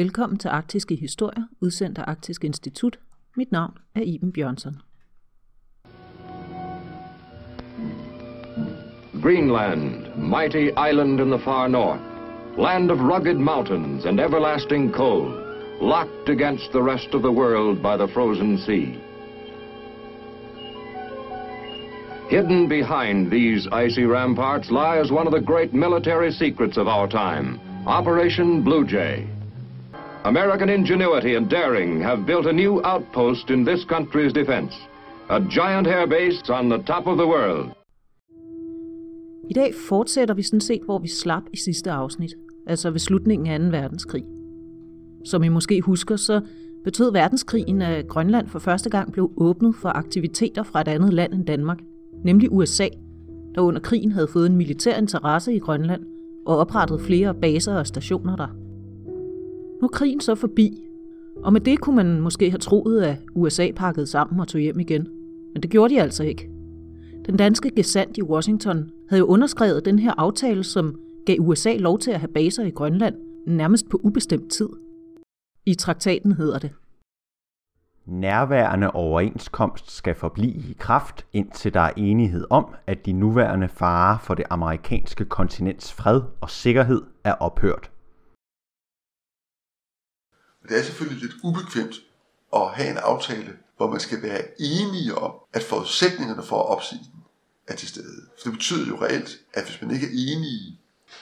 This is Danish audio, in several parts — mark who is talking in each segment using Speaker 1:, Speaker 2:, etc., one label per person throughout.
Speaker 1: Velkommen til Arktiske Historier, udsendt af Arktisk Institut. Mit navn er Iben.
Speaker 2: Greenland, mighty island in the far north, land of rugged mountains and everlasting cold, locked against the rest of the world by the frozen sea. Hidden behind these icy ramparts lies one of the great military secrets of our time, Operation Blue Jay. American ingenuity and daring have built a new outpost in this country's defense, a giant air base on the top of the world.
Speaker 1: I dag fortsætter vi sådan set, hvor vi slap i sidste afsnit, altså ved slutningen af 2. verdenskrig. Som I måske husker, så betød verdenskrigen, at Grønland for første gang blev åbnet for aktiviteter fra et andet land end Danmark, nemlig USA, der under krigen havde fået en militær interesse i Grønland og oprettet flere baser og stationer der. Nu er krigen så forbi, og med det kunne man måske have troet, at USA pakkede sammen og tog hjem igen. Men det gjorde de altså ikke. Den danske gesandt i Washington havde jo underskrevet den her aftale, som gav USA lov til at have baser i Grønland nærmest på ubestemt tid. I traktaten hedder det.
Speaker 3: Nærværende overenskomst skal forblive i kraft, indtil der er enighed om, at de nuværende farer for det amerikanske kontinents fred og sikkerhed er ophørt.
Speaker 4: Det er selvfølgelig lidt ubekvemt at have en aftale, hvor man skal være enige om, at forudsætningerne for at opsige den er til stede. For det betyder jo reelt, at hvis man ikke er enige,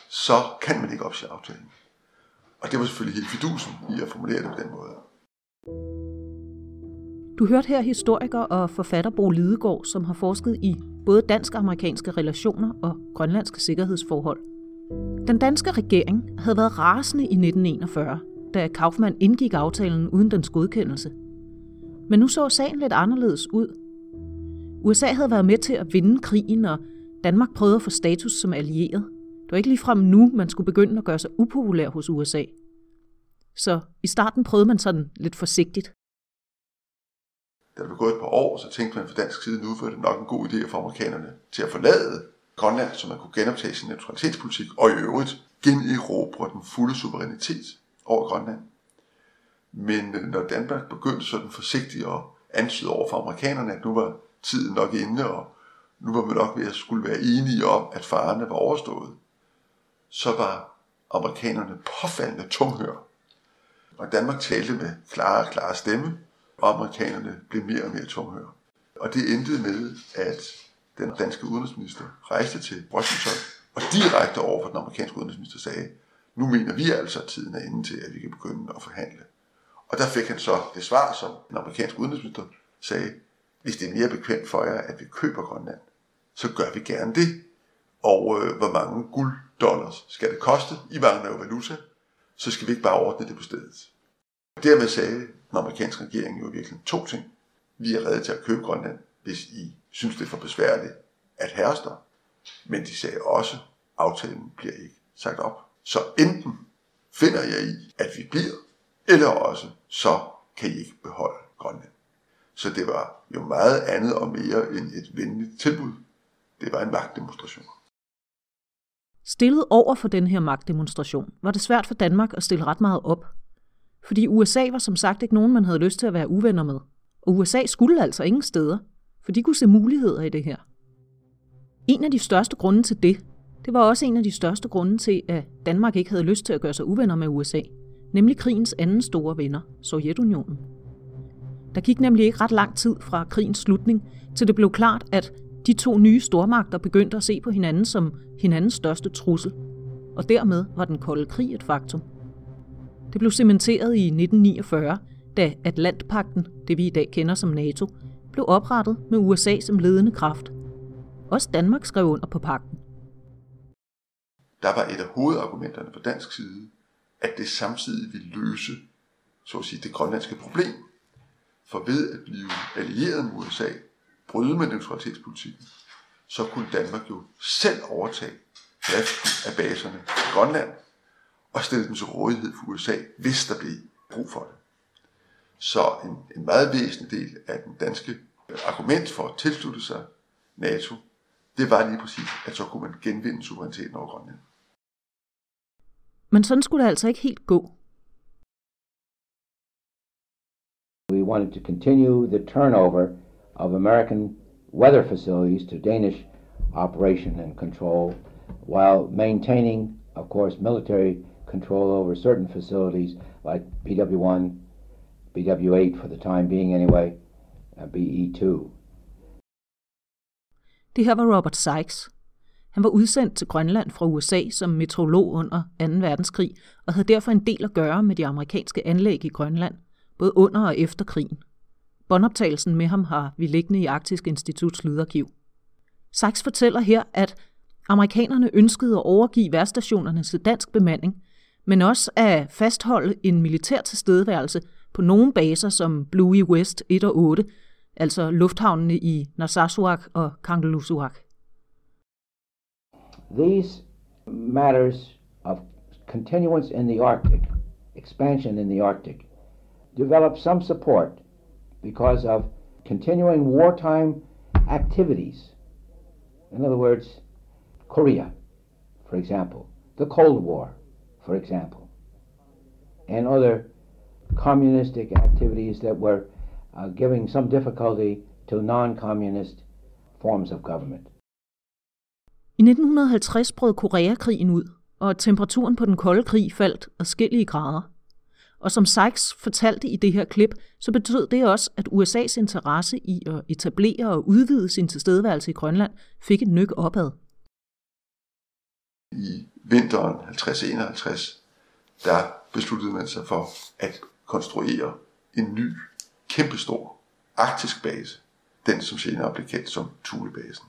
Speaker 4: så kan man ikke opsige aftalen. Og det var selvfølgelig helt fidusen i at formulere det på den måde.
Speaker 1: Du hørte her historiker og forfatter Bo Lidegaard, som har forsket i både dansk-amerikanske relationer og grønlandske sikkerhedsforhold. Den danske regering havde været rasende i 1941, da Kaufmann indgik aftalen uden dens godkendelse. Men nu så sagen lidt anderledes ud. USA havde været med til at vinde krigen, og Danmark prøvede at få status som allieret. Det var ikke ligefrem nu, man skulle begynde at gøre sig upopulær hos USA. Så i starten prøvede man sådan lidt forsigtigt.
Speaker 4: Da der var gået et par år, så tænkte man fra dansk side, nu var det nok en god idé for amerikanerne til at forlade Grønland, så man kunne genoptage sin neutralitetspolitik, og i øvrigt generobre den fulde suverænitet over Grønland. Men øh, når Danmark begyndte sådan forsigtigt at antyde over for amerikanerne, at nu var tiden nok inde, og nu var man nok ved at skulle være enige om, at farerne var overstået, så var amerikanerne påfaldende tunghør. Og Danmark talte med klare, klare stemme, og amerikanerne blev mere og mere tunghør. Og det endte med, at den danske udenrigsminister rejste til Washington, og direkte over for den amerikanske udenrigsminister sagde, nu mener vi altså, at tiden er inde til, at vi kan begynde at forhandle. Og der fik han så det svar, som den amerikanske udenrigsminister sagde, hvis det er mere bekvemt for jer, at vi køber Grønland, så gør vi gerne det. Og øh, hvor mange gulddollars skal det koste? I mangler jo valuta, så skal vi ikke bare ordne det på stedet. Og dermed sagde den amerikanske regering jo virkelig to ting. Vi er redde til at købe Grønland, hvis I synes, det er for besværligt at herste. Men de sagde også, at aftalen bliver ikke sagt op. Så enten finder jeg i, at vi bliver, eller også så kan I ikke beholde Grønland. Så det var jo meget andet og mere end et venligt tilbud. Det var en magtdemonstration.
Speaker 1: Stillet over for den her magtdemonstration var det svært for Danmark at stille ret meget op. Fordi USA var som sagt ikke nogen, man havde lyst til at være uvenner med. Og USA skulle altså ingen steder, for de kunne se muligheder i det her. En af de største grunde til det, det var også en af de største grunde til, at Danmark ikke havde lyst til at gøre sig uvenner med USA, nemlig krigens anden store venner, Sovjetunionen. Der gik nemlig ikke ret lang tid fra krigens slutning, til det blev klart, at de to nye stormagter begyndte at se på hinanden som hinandens største trussel. Og dermed var den kolde krig et faktum. Det blev cementeret i 1949, da Atlantpakten, det vi i dag kender som NATO, blev oprettet med USA som ledende kraft. Også Danmark skrev under på pakten.
Speaker 4: Der var et af hovedargumenterne på dansk side, at det samtidig ville løse så at sige, det grønlandske problem. For ved at blive allieret med USA, bryde med neutralitetspolitikken, så kunne Danmark jo selv overtage driften af baserne i Grønland og stille dem til rådighed for USA, hvis der blev brug for det. Så en, en meget væsentlig del af den danske argument for at tilslutte sig NATO, det var lige præcis, at så kunne man genvinde suveræniteten over Grønland.
Speaker 1: Men sådan skulle det altså ikke helt gå.
Speaker 5: We wanted to continue the turnover of American weather facilities to Danish operation and control while maintaining, of course, military control over certain facilities like BW1, BW8 for the time being anyway, uh, BE2.
Speaker 1: Det her var Robert Sykes. Han var udsendt til Grønland fra USA som metrolog under 2. verdenskrig og havde derfor en del at gøre med de amerikanske anlæg i Grønland, både under og efter krigen. Båndoptagelsen med ham har vi liggende i Arktisk Instituts lydarkiv. Sachs fortæller her, at amerikanerne ønskede at overgive værstationerne til dansk bemanding, men også at fastholde en militær tilstedeværelse på nogle baser som Bluey West 1 og 8, altså lufthavnene i Narsarsuaq og Kangerlussuaq.
Speaker 5: These matters of continuance in the Arctic, expansion in the Arctic, developed some support because of continuing wartime activities. In other words, Korea, for example, the Cold War, for example, and other communistic activities that were uh, giving some difficulty to non-communist forms of government.
Speaker 1: I 1950 brød Koreakrigen ud, og temperaturen på den kolde krig faldt adskillige grader. Og som Sykes fortalte i det her klip, så betød det også, at USA's interesse i at etablere og udvide sin tilstedeværelse i Grønland fik et nyk opad.
Speaker 4: I vinteren 50-51, der besluttede man sig for at konstruere en ny, kæmpestor arktisk base. Den, som senere blev kendt som Thulebasen.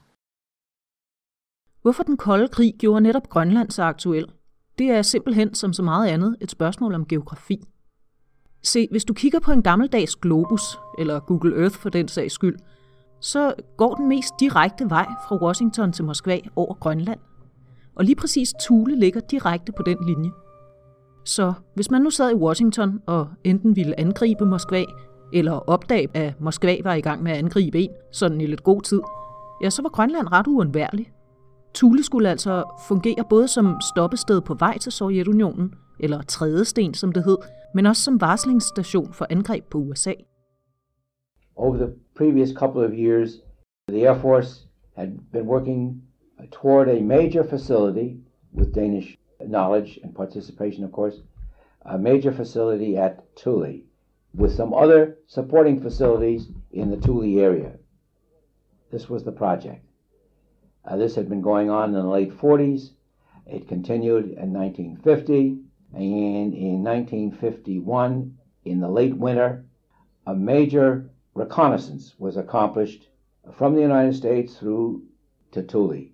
Speaker 1: Hvorfor den kolde krig gjorde netop Grønland så aktuel, det er simpelthen som så meget andet et spørgsmål om geografi. Se, hvis du kigger på en gammeldags globus, eller Google Earth for den sags skyld, så går den mest direkte vej fra Washington til Moskva over Grønland. Og lige præcis Thule ligger direkte på den linje. Så hvis man nu sad i Washington og enten ville angribe Moskva, eller opdage, at Moskva var i gang med at angribe en, sådan i lidt god tid, ja, så var Grønland ret uundværlig. Thule skulle altså fungere både som stoppested på vej til Sovjetunionen, eller trædesten som det hed, men også som varslingsstation for angreb på USA.
Speaker 5: Over the previous couple of years, the Air Force had been working toward a major facility with Danish knowledge and participation, of course, a major facility at Thule, with some other supporting facilities in the Thule area. This was the project. Uh, this had been going on in the late 40s. It continued in 1950, and in 1951, in the late winter, a major reconnaissance was accomplished from the United States through to Thule.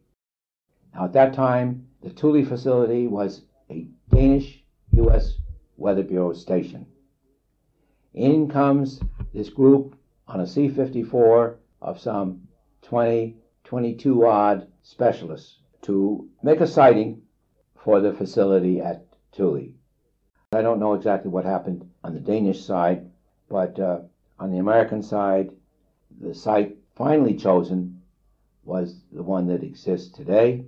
Speaker 5: Now, at that time, the Thule facility was a Danish U.S. Weather Bureau station. In comes this group on a C 54 of some 20, 22 odd specialists to make a sighting for the facility at Thule. I don't know exactly what happened on the Danish side, but uh, on the American side, the site finally chosen was the one that exists today.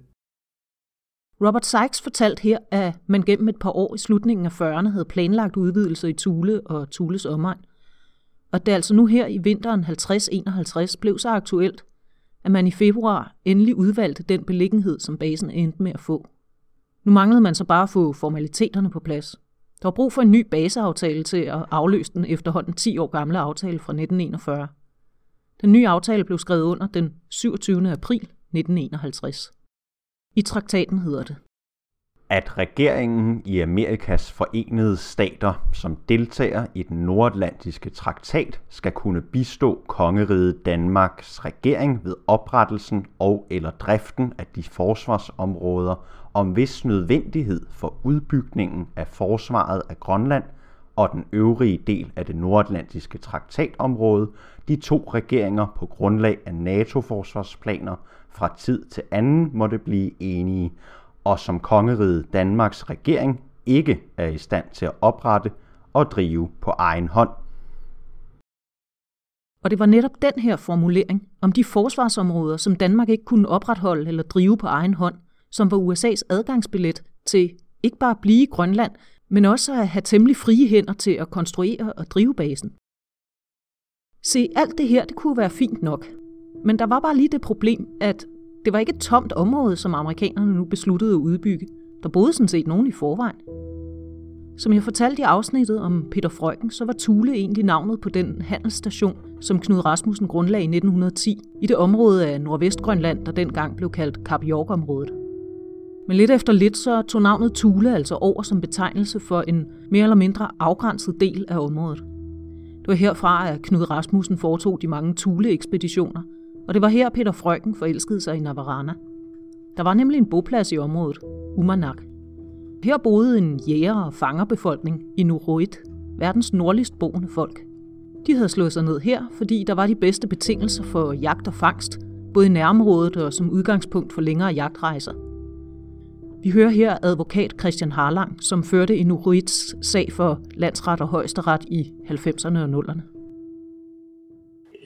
Speaker 1: Robert Sykes fortalte her, at man gennem et par år i slutningen af 40'erne havde planlagt udvidelser i Tule og Tules omegn. Og det er altså nu her i vinteren 50-51 blev så aktuelt, at man i februar endelig udvalgte den beliggenhed, som basen endte med at få. Nu manglede man så bare at få formaliteterne på plads. Der var brug for en ny baseaftale til at afløse den efterhånden 10 år gamle aftale fra 1941. Den nye aftale blev skrevet under den 27. april 1951. I traktaten hedder det,
Speaker 3: at regeringen i Amerikas forenede stater, som deltager i den nordatlantiske traktat, skal kunne bistå kongeriget Danmarks regering ved oprettelsen og eller driften af de forsvarsområder, om hvis nødvendighed for udbygningen af forsvaret af Grønland og den øvrige del af det nordatlantiske traktatområde, de to regeringer på grundlag af NATO-forsvarsplaner fra tid til anden måtte blive enige, og som kongeriget Danmarks regering ikke er i stand til at oprette og drive på egen hånd.
Speaker 1: Og det var netop den her formulering om de forsvarsområder, som Danmark ikke kunne opretholde eller drive på egen hånd, som var USA's adgangsbillet til ikke bare at blive i Grønland, men også at have temmelig frie hænder til at konstruere og drive basen. Se, alt det her, det kunne være fint nok. Men der var bare lige det problem, at det var ikke et tomt område, som amerikanerne nu besluttede at udbygge. Der boede sådan set nogen i forvejen. Som jeg fortalte i afsnittet om Peter Frøken, så var Thule egentlig navnet på den handelsstation, som Knud Rasmussen grundlagde i 1910 i det område af Nordvestgrønland, der dengang blev kaldt Kap York-området. Men lidt efter lidt så tog navnet Thule altså over som betegnelse for en mere eller mindre afgrænset del af området. Det var herfra, at Knud Rasmussen foretog de mange Thule-ekspeditioner, og det var her, Peter Frøken forelskede sig i Navarana. Der var nemlig en boplads i området, Umanak. Her boede en jæger- og fangerbefolkning i Nuruit, verdens nordligst boende folk. De havde slået sig ned her, fordi der var de bedste betingelser for jagt og fangst, både i nærområdet og som udgangspunkt for længere jagtrejser. Vi hører her advokat Christian Harlang, som førte Inuruits sag for landsret og højesteret i 90'erne og 0'erne.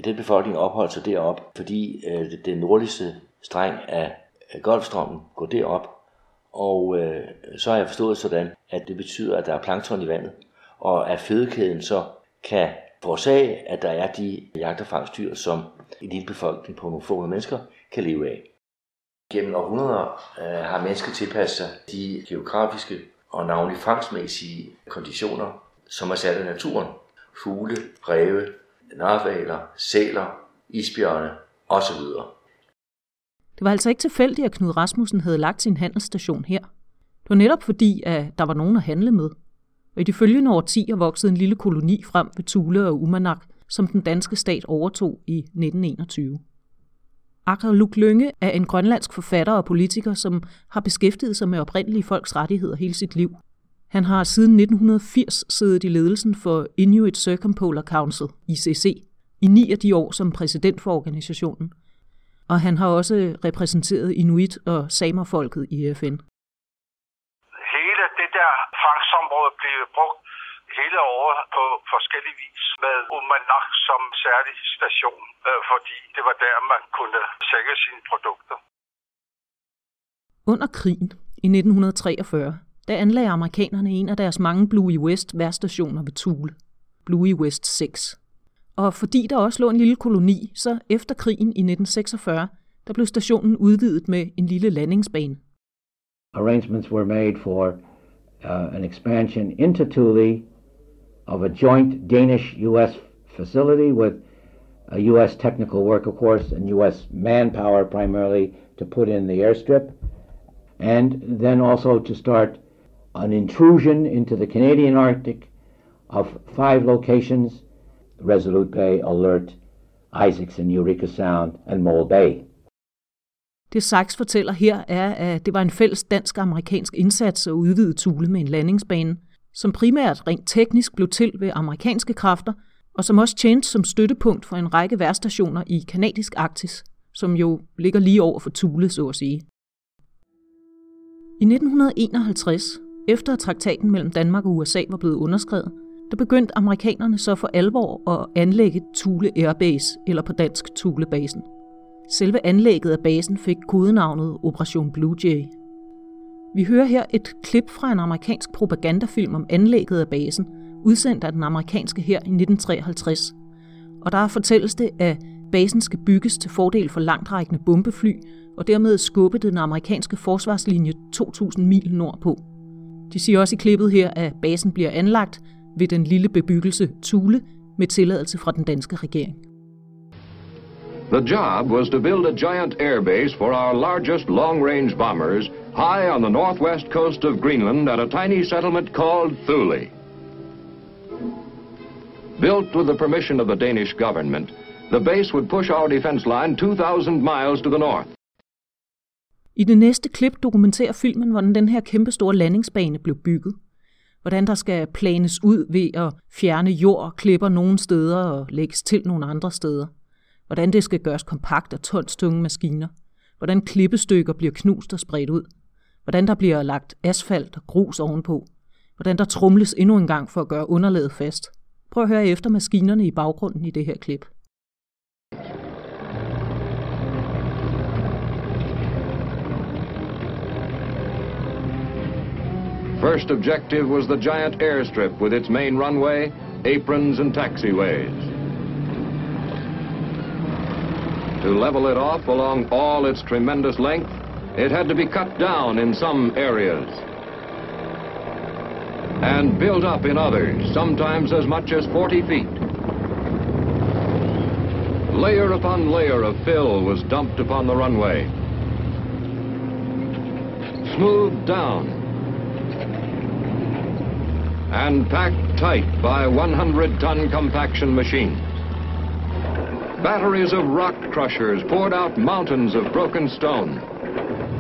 Speaker 6: Den befolkning opholdt sig derop, fordi øh, den nordligste streng af Golfstrømmen går derop, og øh, så har jeg forstået sådan, at det betyder, at der er plankton i vandet, og at fødekæden så kan forårsage, at der er de jagterfangstyr, som en lille befolkning på nogle få mennesker kan leve af. Gennem århundreder øh, har mennesket tilpasset sig de geografiske og navnlig fangstmæssige konditioner, som er sat af naturen. Fugle, ræve, narvaler, sæler, isbjørne osv.
Speaker 1: Det var altså ikke tilfældigt, at Knud Rasmussen havde lagt sin handelsstation her. Det var netop fordi, at der var nogen at handle med. Og i de følgende årtier voksede en lille koloni frem ved Thule og Umanak, som den danske stat overtog i 1921. Luk Lønge er en grønlandsk forfatter og politiker, som har beskæftiget sig med oprindelige folks rettigheder hele sit liv. Han har siden 1980 siddet i ledelsen for Inuit Circumpolar Council, ICC, i ni af de år som præsident for organisationen, og han har også repræsenteret Inuit og samerfolket i FN.
Speaker 7: Hele det der fangstområde blev brugt hele året på forskellig vis med Umanak som særlig station, øh, fordi det var der, man kunne sælge sine produkter.
Speaker 1: Under krigen i 1943, der anlagde amerikanerne en af deres mange Bluey West værstationer ved Thule, Bluey West 6. Og fordi der også lå en lille koloni, så efter krigen i 1946, der blev stationen udvidet med en lille landingsbane.
Speaker 5: Arrangements were made for uh, an expansion into Thule of a joint Danish-US facility with a U.S. technical worker force and U.S. manpower primarily to put in the airstrip, and then also to start an intrusion into the Canadian Arctic of five locations Resolute Bay, Alert, Isaacson, Eureka Sound and Mole Bay.
Speaker 1: Det Sachs fortæller her er, at det var en fælles dansk-amerikansk indsats at udvide Tule med en landingsbane, som primært rent teknisk blev til ved amerikanske kræfter, og som også tjente som støttepunkt for en række værstationer i kanadisk Arktis, som jo ligger lige over for Tule, så at sige. I 1951, efter at traktaten mellem Danmark og USA var blevet underskrevet, der begyndte amerikanerne så for alvor at anlægge Thule Airbase, eller på dansk Thulebasen. Selve anlægget af basen fik kodenavnet Operation Blue Jay. Vi hører her et klip fra en amerikansk propagandafilm om anlægget af basen, udsendt af den amerikanske her i 1953. Og der fortælles det, at basen skal bygges til fordel for langtrækkende bombefly, og dermed skubbe den amerikanske forsvarslinje 2.000 mil nordpå. De siger også i klippet her, at basen bliver anlagt ved den lille bebyggelse Thule med tilladelse fra den danske regering.
Speaker 2: The job was to build a giant airbase for our largest long-range bombers high on the northwest coast of Greenland at a tiny settlement called Thule. Built with the permission of the Danish government, the base would push our defense line 2,000 miles to the north.
Speaker 1: I det næste klip dokumenterer filmen, hvordan den her kæmpestore landingsbane blev bygget. Hvordan der skal planes ud ved at fjerne jord og klipper nogle steder og lægges til nogle andre steder. Hvordan det skal gøres kompakt af tonstunge maskiner. Hvordan klippestykker bliver knust og spredt ud. Hvordan der bliver lagt asfalt og grus ovenpå. Hvordan der trumles endnu en gang for at gøre underlaget fast. Prøv at høre efter maskinerne i baggrunden i det her klip.
Speaker 2: First objective was the giant airstrip with its main runway, aprons, and taxiways. To level it off along all its tremendous length, it had to be cut down in some areas and built up in others, sometimes as much as 40 feet. Layer upon layer of fill was dumped upon the runway. Smoothed down and packed tight by 100-ton compaction machines. Batteries of rock crushers poured out mountains of broken stone.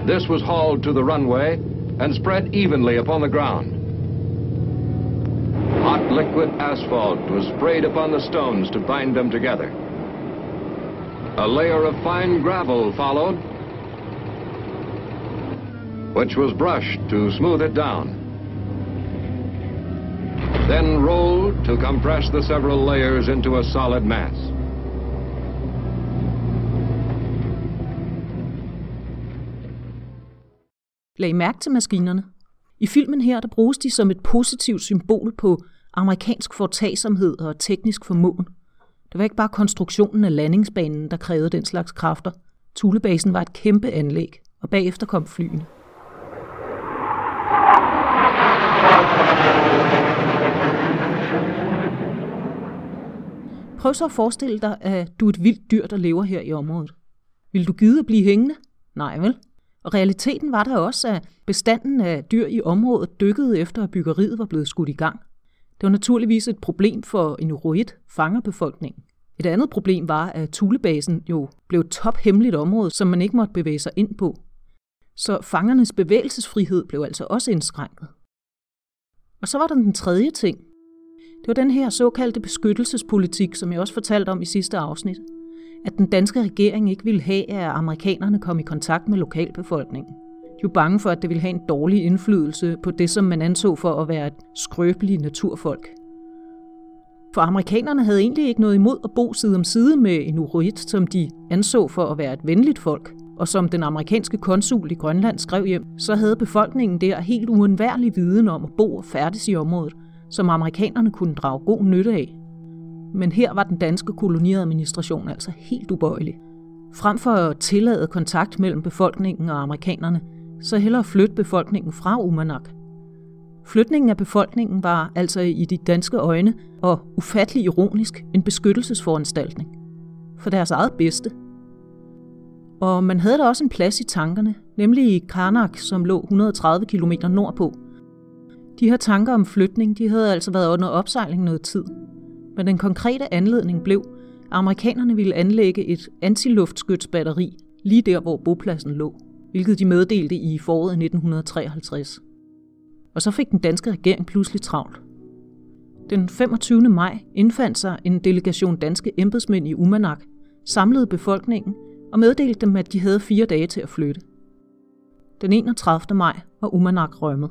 Speaker 2: This was hauled to the runway and spread evenly upon the ground. Hot liquid asphalt was sprayed upon the stones to bind them together. A layer of fine gravel followed, which was brushed to smooth it down. Then rolled to compress the several layers into a solid mass.
Speaker 1: Lag mærke til maskinerne. I filmen her, der bruges de som et positivt symbol på amerikansk fortagsomhed og teknisk formåen. Det var ikke bare konstruktionen af landingsbanen, der krævede den slags kræfter. Tulebasen var et kæmpe anlæg, og bagefter kom flyene. Prøv så at forestille dig, at du er et vildt dyr, der lever her i området. Vil du gide at blive hængende? Nej vel? Og realiteten var der også, at bestanden af dyr i området dykkede efter, at byggeriet var blevet skudt i gang. Det var naturligvis et problem for Inuit fangerbefolkningen. Et andet problem var, at Tulebasen jo blev et tophemmeligt område, som man ikke måtte bevæge sig ind på. Så fangernes bevægelsesfrihed blev altså også indskrænket. Og så var der den tredje ting. Det var den her såkaldte beskyttelsespolitik, som jeg også fortalte om i sidste afsnit. At den danske regering ikke ville have, at amerikanerne kom i kontakt med lokalbefolkningen. De var bange for, at det ville have en dårlig indflydelse på det, som man anså for at være et skrøbeligt naturfolk. For amerikanerne havde egentlig ikke noget imod at bo side om side med en uruit, som de anså for at være et venligt folk. Og som den amerikanske konsul i Grønland skrev hjem, så havde befolkningen der helt uundværlig viden om at bo og færdes i området, som amerikanerne kunne drage god nytte af. Men her var den danske koloniadministration altså helt ubøjelig. Frem for at tillade kontakt mellem befolkningen og amerikanerne, så hellere flytte befolkningen fra Umanak. Flytningen af befolkningen var altså i de danske øjne og ufattelig ironisk en beskyttelsesforanstaltning. For deres eget bedste. Og man havde da også en plads i tankerne, nemlig i Karnak, som lå 130 km nordpå. De her tanker om flytning, de havde altså været under opsejling noget tid. Men den konkrete anledning blev, at amerikanerne ville anlægge et antiluftskytsbatteri lige der, hvor bopladsen lå hvilket de meddelte i foråret 1953. Og så fik den danske regering pludselig travlt. Den 25. maj indfandt sig en delegation danske embedsmænd i Umanak, samlede befolkningen og meddelte dem, at de havde fire dage til at flytte. Den 31. maj var Umanak rømmet.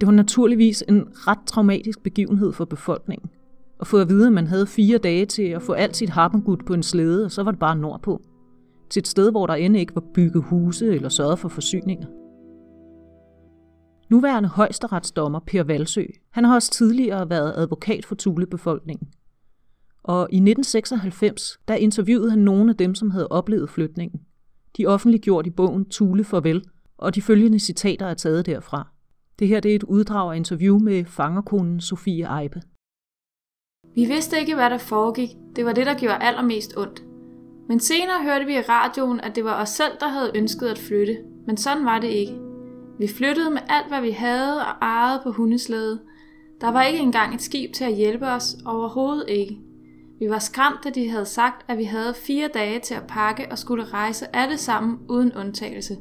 Speaker 1: Det var naturligvis en ret traumatisk begivenhed for befolkningen. At få at vide, at man havde fire dage til at få alt sit harpengud på en slæde, og så var det bare nordpå til et sted, hvor der end ikke var bygget huse eller sørget for forsyninger. Nuværende højesteretsdommer Per Valsø, han har også tidligere været advokat for Tulebefolkningen. Og i 1996, der interviewede han nogle af dem, som havde oplevet flytningen. De offentliggjort i bogen Tule Farvel, og de følgende citater er taget derfra. Det her det er et uddrag af interview med fangerkonen Sofie Eibe.
Speaker 8: Vi vidste ikke, hvad der foregik. Det var det, der gjorde allermest ondt. Men senere hørte vi i radioen, at det var os selv, der havde ønsket at flytte. Men sådan var det ikke. Vi flyttede med alt, hvad vi havde og ejede på hundeslæde. Der var ikke engang et skib til at hjælpe os, overhovedet ikke. Vi var skræmt, da de havde sagt, at vi havde fire dage til at pakke og skulle rejse alle sammen uden undtagelse.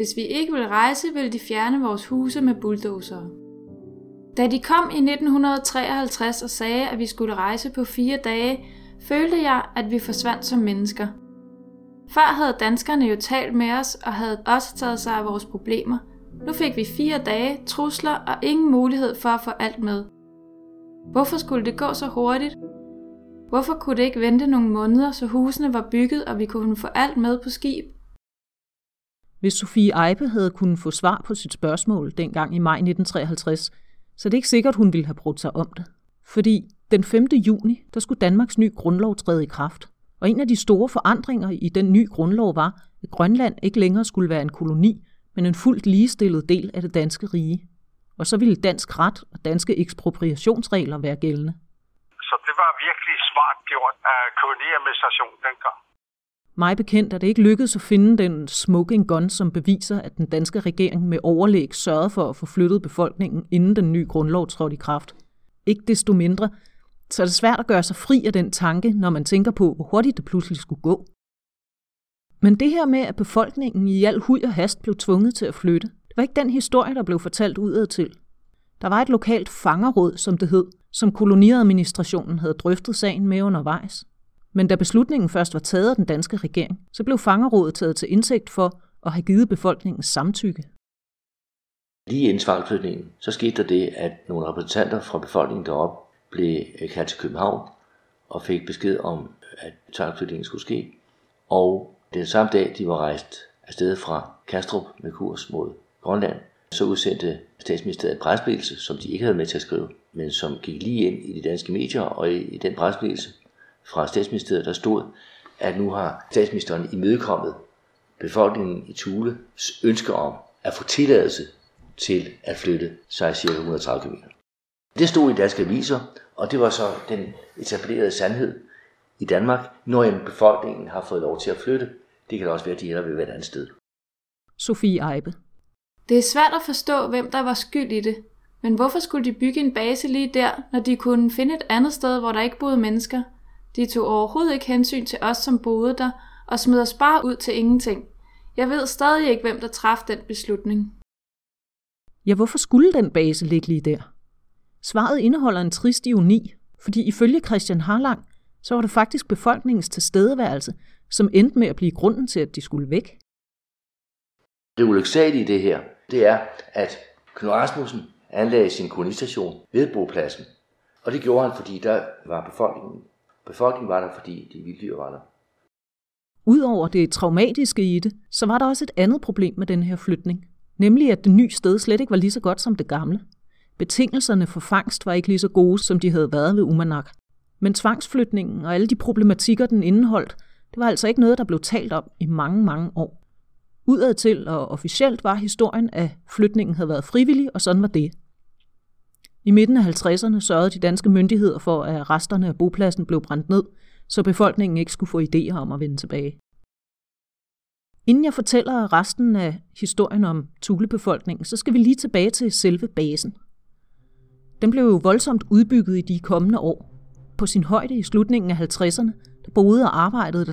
Speaker 8: Hvis vi ikke ville rejse, ville de fjerne vores huse med bulldozere. Da de kom i 1953 og sagde, at vi skulle rejse på fire dage, følte jeg, at vi forsvandt som mennesker. Før havde danskerne jo talt med os og havde også taget sig af vores problemer. Nu fik vi fire dage, trusler og ingen mulighed for at få alt med. Hvorfor skulle det gå så hurtigt? Hvorfor kunne det ikke vente nogle måneder, så husene var bygget, og vi kunne få alt med på skib?
Speaker 1: Hvis Sofie Eibe havde kunnet få svar på sit spørgsmål dengang i maj 1953, så er det ikke sikkert, hun ville have brugt sig om det. Fordi den 5. juni, der skulle Danmarks nye grundlov træde i kraft, Og en af de store forandringer i den nye grundlov var, at Grønland ikke længere skulle være en koloni, men en fuldt ligestillet del af det danske rige. Og så ville dansk ret og danske ekspropriationsregler være gældende.
Speaker 7: Så det var virkelig smart gjort af koloniadministrationen dengang.
Speaker 1: Mig bekendt er det ikke lykkedes at finde den smoking gun, som beviser, at den danske regering med overlæg sørgede for at få flyttet befolkningen, inden den nye grundlov trådte i kraft. Ikke desto mindre, så er det svært at gøre sig fri af den tanke, når man tænker på, hvor hurtigt det pludselig skulle gå. Men det her med, at befolkningen i al hud og hast blev tvunget til at flytte, det var ikke den historie, der blev fortalt udad til. Der var et lokalt fangerråd, som det hed, som koloniadministrationen havde drøftet sagen med undervejs. Men da beslutningen først var taget af den danske regering, så blev fangerådet taget til indsigt for at have givet befolkningens samtykke.
Speaker 6: Lige inden tvangsflytningen, så skete der det, at nogle repræsentanter fra befolkningen deroppe blev øh, kaldt til København og fik besked om, at tvangsflytningen skulle ske. Og den samme dag, de var rejst afsted fra Kastrup med kurs mod Grønland, så udsendte statsministeriet en presbildelse, som de ikke havde med til at skrive, men som gik lige ind i de danske medier, og i, i den presbildelse fra statsministeriet, der stod, at nu har statsministeren imødekommet befolkningen i Thule ønske om at få tilladelse til at flytte sig ca. 130 km. Det stod i danske aviser, og det var så den etablerede sandhed i Danmark, når en befolkningen har fået lov til at flytte. Det kan også være, at de ender ved et andet sted.
Speaker 1: Sofie Eibe.
Speaker 8: Det er svært at forstå, hvem der var skyld i det. Men hvorfor skulle de bygge en base lige der, når de kunne finde et andet sted, hvor der ikke boede mennesker? De tog overhovedet ikke hensyn til os, som boede der, og smed os bare ud til ingenting. Jeg ved stadig ikke, hvem der traf den beslutning.
Speaker 1: Ja, hvorfor skulle den base ligge lige der? Svaret indeholder en trist ironi, fordi ifølge Christian Harlang, så var det faktisk befolkningens tilstedeværelse, som endte med at blive grunden til, at de skulle væk.
Speaker 6: Det ulyksalige i det her, det er, at Knud Rasmussen anlagde sin kolonistation ved bopladsen. Og det gjorde han, fordi der var befolkningen. Befolkningen var der, fordi de vilddyr var der.
Speaker 1: Udover det traumatiske i det, så var der også et andet problem med den her flytning. Nemlig at det nye sted slet ikke var lige så godt som det gamle. Betingelserne for fangst var ikke lige så gode, som de havde været ved Umanak. Men tvangsflytningen og alle de problematikker, den indeholdt, det var altså ikke noget, der blev talt om i mange, mange år. Udadtil og officielt var historien, at flytningen havde været frivillig, og sådan var det. I midten af 50'erne sørgede de danske myndigheder for, at resterne af bopladsen blev brændt ned, så befolkningen ikke skulle få idéer om at vende tilbage. Inden jeg fortæller resten af historien om Tulebefolkningen, så skal vi lige tilbage til selve basen. Den blev jo voldsomt udbygget i de kommende år. På sin højde i slutningen af 50'erne, der boede og arbejdede der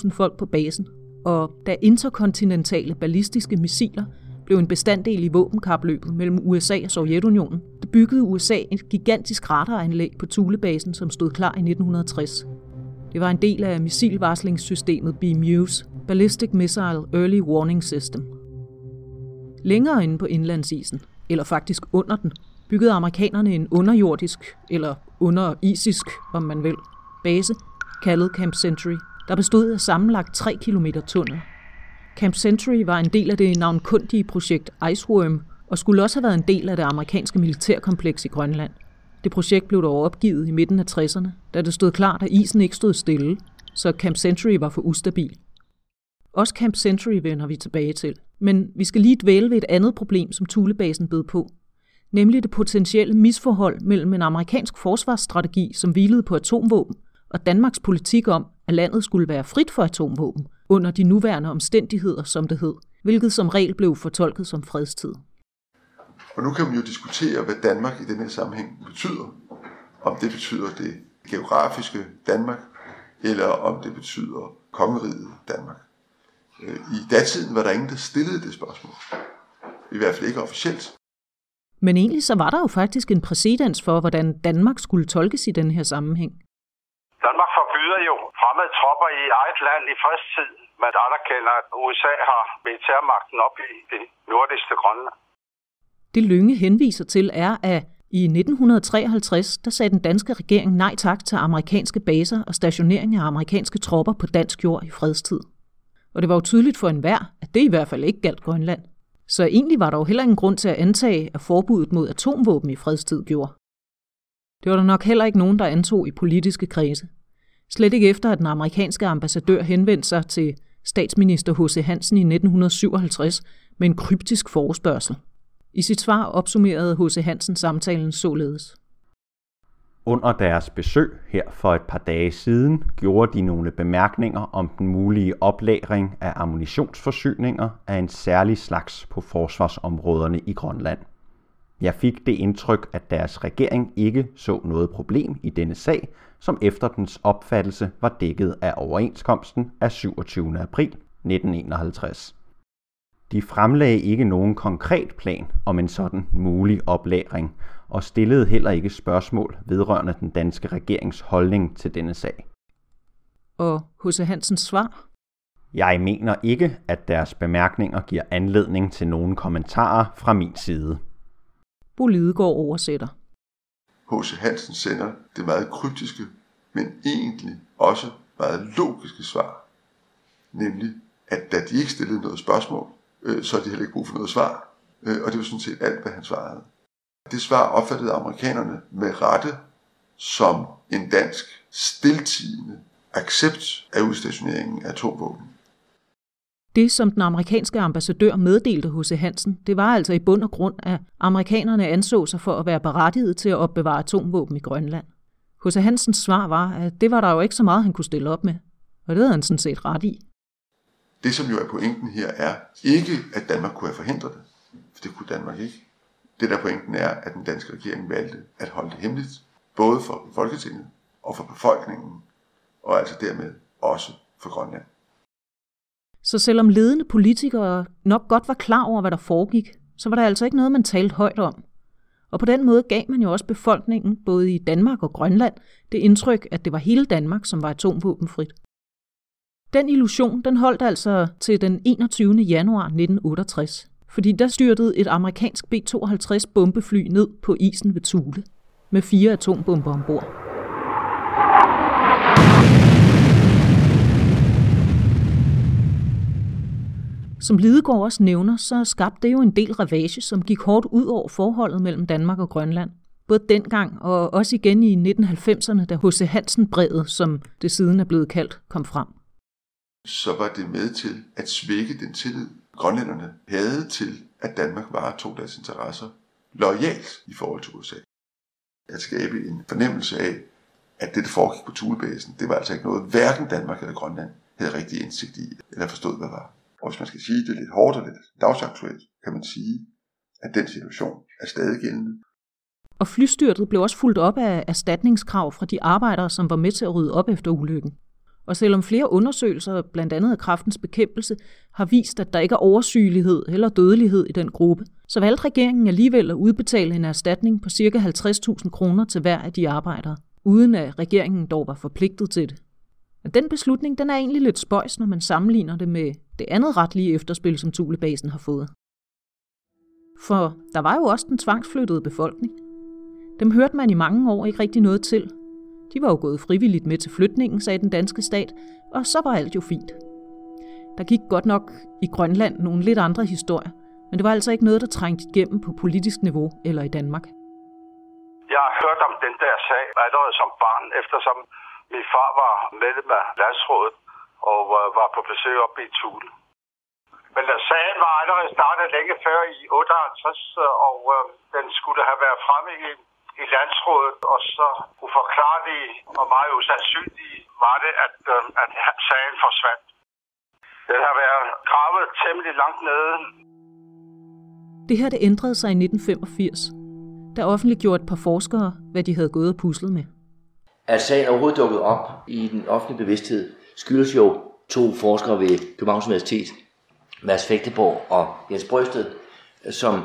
Speaker 1: 10.000 folk på basen. Og da interkontinentale ballistiske missiler blev en bestanddel i våbenkapløbet mellem USA og Sovjetunionen, der byggede USA et gigantisk radaranlæg på Thulebasen, som stod klar i 1960. Det var en del af missilvarslingssystemet BMUS, Ballistic Missile Early Warning System. Længere inde på indlandsisen, eller faktisk under den, byggede amerikanerne en underjordisk, eller underisisk, om man vil, base, kaldet Camp Century, der bestod af sammenlagt 3 km tunnel. Camp Century var en del af det navnkundige projekt Iceworm, og skulle også have været en del af det amerikanske militærkompleks i Grønland. Det projekt blev dog opgivet i midten af 60'erne, da det stod klart, at isen ikke stod stille, så Camp Century var for ustabil. Også Camp Century vender vi tilbage til. Men vi skal lige dvæle ved et andet problem, som Thulebasen bød på. Nemlig det potentielle misforhold mellem en amerikansk forsvarsstrategi, som hvilede på atomvåben, og Danmarks politik om, at landet skulle være frit for atomvåben, under de nuværende omstændigheder, som det hed, hvilket som regel blev fortolket som fredstid.
Speaker 4: Og nu kan man jo diskutere, hvad Danmark i den her sammenhæng betyder. Om det betyder det geografiske Danmark, eller om det betyder kongeriget Danmark. Øh, I datiden var der ingen, der stillede det spørgsmål. I hvert fald ikke officielt.
Speaker 1: Men egentlig så var der jo faktisk en præcedens for, hvordan Danmark skulle tolkes i den her sammenhæng.
Speaker 7: Danmark forbyder jo fremmede tropper i eget land i fredstid, men anerkender, at USA har militærmagten op i det nordligste Grønland.
Speaker 1: Det Lynge henviser til er, at i 1953 der sagde den danske regering nej tak til amerikanske baser og stationering af amerikanske tropper på dansk jord i fredstid. Og det var jo tydeligt for enhver, at det i hvert fald ikke galt Grønland. Så egentlig var der jo heller ingen grund til at antage, at forbuddet mod atomvåben i fredstid gjorde. Det var der nok heller ikke nogen, der antog i politiske kredse. Slet ikke efter, at den amerikanske ambassadør henvendte sig til statsminister H.C. Hansen i 1957 med en kryptisk forespørgsel. I sit svar opsummerede H.C. Hansen samtalen således.
Speaker 3: Under deres besøg her for et par dage siden gjorde de nogle bemærkninger om den mulige oplagring af ammunitionsforsyninger af en særlig slags på forsvarsområderne i Grønland. Jeg fik det indtryk, at deres regering ikke så noget problem i denne sag, som efter dens opfattelse var dækket af overenskomsten af 27. april 1951. De fremlagde ikke nogen konkret plan om en sådan mulig oplagring, og stillede heller ikke spørgsmål vedrørende den danske regerings holdning til denne sag.
Speaker 1: Og H.C. Hansens svar?
Speaker 3: Jeg mener ikke, at deres bemærkninger giver anledning til nogen kommentarer fra min side.
Speaker 1: Bo Lidegaard oversætter.
Speaker 4: H.C. Hansen sender det meget kryptiske, men egentlig også meget logiske svar. Nemlig, at da de ikke stillede noget spørgsmål, øh, så havde de heller ikke brug for noget svar. Øh, og det var sådan set alt, hvad han svarede. Det svar opfattede amerikanerne med rette som en dansk stiltigende accept af udstationeringen af atomvåben.
Speaker 1: Det, som den amerikanske ambassadør meddelte H.C. Hansen, det var altså i bund og grund, at amerikanerne anså sig for at være berettiget til at opbevare atomvåben i Grønland. H.C. Hansens svar var, at det var der jo ikke så meget, han kunne stille op med. Og det havde han sådan set ret i.
Speaker 4: Det, som jo er pointen her, er ikke, at Danmark kunne have forhindret det. For det kunne Danmark ikke. Det der pointen er, at den danske regering valgte at holde det hemmeligt, både for Folketinget og for befolkningen, og altså dermed også for Grønland.
Speaker 1: Så selvom ledende politikere nok godt var klar over, hvad der foregik, så var der altså ikke noget, man talte højt om. Og på den måde gav man jo også befolkningen, både i Danmark og Grønland, det indtryk, at det var hele Danmark, som var atomvåbenfrit. Den illusion, den holdt altså til den 21. januar 1968, fordi der styrtede et amerikansk B-52 bombefly ned på isen ved Thule med fire atombomber ombord. Som Lidegaard også nævner, så skabte det jo en del ravage, som gik hårdt ud over forholdet mellem Danmark og Grønland. Både dengang og også igen i 1990'erne, da H.C. Hansen-brevet, som det siden er blevet kaldt, kom frem.
Speaker 4: Så var det med til at svække den tillid, grønlænderne havde til, at Danmark varetog deres interesser lojalt i forhold til USA. At skabe en fornemmelse af, at det, der foregik på Thulebasen, det var altså ikke noget, hverken Danmark eller Grønland havde rigtig indsigt i, eller forstod, hvad var. Og hvis man skal sige det lidt hårdt og lidt dagsaktuelt, kan man sige, at den situation er stadig gældende.
Speaker 1: Og flystyrtet blev også fuldt op af erstatningskrav fra de arbejdere, som var med til at rydde op efter ulykken. Og selvom flere undersøgelser, blandt andet af kraftens bekæmpelse, har vist, at der ikke er oversygelighed eller dødelighed i den gruppe, så valgte regeringen alligevel at udbetale en erstatning på ca. 50.000 kroner til hver af de arbejdere, uden at regeringen dog var forpligtet til det. Men den beslutning den er egentlig lidt spøjs, når man sammenligner det med det andet retlige efterspil, som Tulebasen har fået. For der var jo også den tvangsflyttede befolkning. Dem hørte man i mange år ikke rigtig noget til. De var jo gået frivilligt med til flytningen, sagde den danske stat, og så var alt jo fint. Der gik godt nok i Grønland nogle lidt andre historier, men det var altså ikke noget, der trængte igennem på politisk niveau eller i Danmark.
Speaker 7: Jeg har hørt om den der sag allerede som barn, eftersom min far var medlem af landsrådet og var på besøg oppe i Tule. Men sagen var allerede startet længe før i 58, og øh, den skulle have været fremme i, i landsrådet, og så uforklarlig og meget usandsynlig var det, at, øh, at sagen forsvandt. Den har været gravet temmelig langt nede.
Speaker 1: Det her det ændrede sig i 1985. Der offentliggjorde et par forskere, hvad de havde gået og puslet med.
Speaker 6: At sagen overhovedet dukket op i den offentlige bevidsthed, skyldes jo to forskere ved Københavns Universitet, Mads Fægteborg og Jens Brøsted, som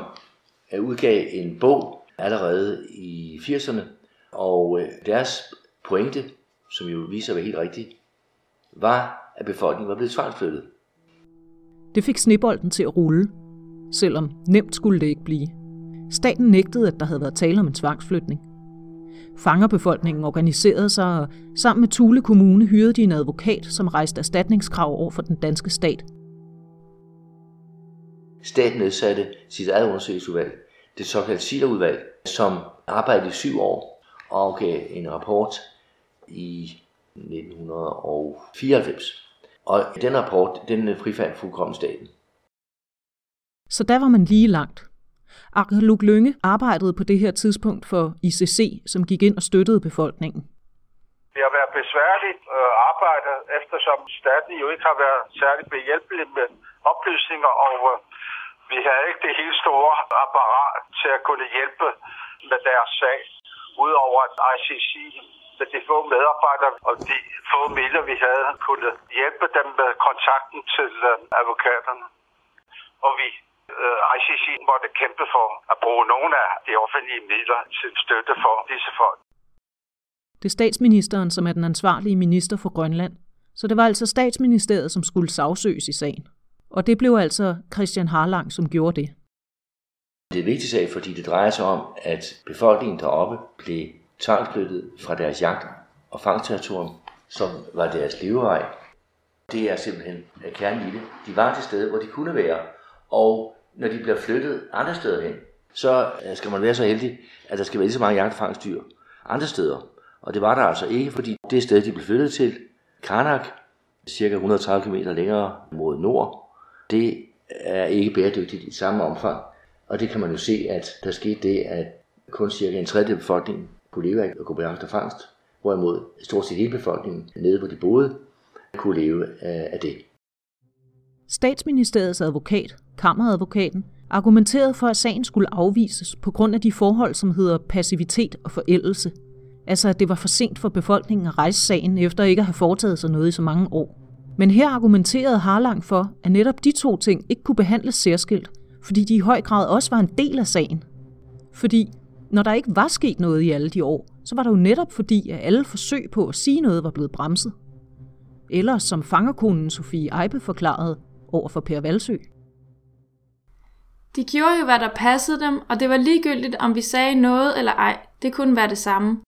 Speaker 6: øh, udgav en bog allerede i 80'erne, og øh, deres pointe, som jo viser at være helt rigtigt, var, at befolkningen var blevet tvangsflyttet.
Speaker 1: Det fik snebolden til at rulle, selvom nemt skulle det ikke blive. Staten nægtede, at der havde været tale om en tvangsflytning. Fangerbefolkningen organiserede sig, og sammen med Thule Kommune hyrede de en advokat, som rejste erstatningskrav over for den danske stat.
Speaker 6: Staten nedsatte sit eget undersøgelsesudvalg, det såkaldte SILA-udvalg, som arbejdede i syv år og gav en rapport i 1994. Og den rapport, den frifaldt fuldkommen staten.
Speaker 1: Så der var man lige langt. Arkeolog Lønge arbejdede på det her tidspunkt for ICC, som gik ind og støttede befolkningen.
Speaker 7: Det har været besværligt at arbejde, eftersom staten jo ikke har været særlig behjælpelig med oplysninger, og øh, vi har ikke det helt store apparat til at kunne hjælpe med deres sag. Udover at ICC med de få medarbejdere og de få midler, vi havde, kunne hjælpe dem med kontakten til øh, advokaterne. Og vi ICC måtte kæmpe for at bruge nogle af de offentlige midler til støtte for disse folk.
Speaker 1: Det er statsministeren, som er den ansvarlige minister for Grønland, så det var altså statsministeriet, som skulle sagsøges i sagen. Og det blev altså Christian Harlang, som gjorde det.
Speaker 6: Det er en vigtig sag, fordi det drejer sig om, at befolkningen deroppe blev tvangsflyttet fra deres jagt- og fangterritorium, som var deres levevej. Det er simpelthen kernen i det. De var til stede, hvor de kunne være, og når de bliver flyttet andre steder hen, så øh, skal man være så heldig, at der skal være lige så mange jagtfangstyr andre steder. Og det var der altså ikke, fordi det sted, de blev flyttet til, Karnak, cirka 130 km længere mod nord, det er ikke bæredygtigt i samme omfang. Og det kan man jo se, at der skete det, at kun cirka en tredjedel af befolkningen kunne leve af at gå på jagt og fangst, hvorimod stort set hele befolkningen nede, hvor de boede, kunne leve øh, af det.
Speaker 1: Statsministeriets advokat, kammeradvokaten, argumenterede for, at sagen skulle afvises på grund af de forhold, som hedder passivitet og forældelse. Altså at det var for sent for befolkningen at rejse sagen efter ikke at have foretaget sig noget i så mange år. Men her argumenterede Harlang for, at netop de to ting ikke kunne behandles særskilt, fordi de i høj grad også var en del af sagen. Fordi når der ikke var sket noget i alle de år, så var det jo netop fordi, at alle forsøg på at sige noget var blevet bremset. Eller som fangerkonen Sofie Eibe forklarede over for Per Valsø.
Speaker 8: De gjorde jo, hvad der passede dem, og det var ligegyldigt, om vi sagde noget eller ej. Det kunne være det samme.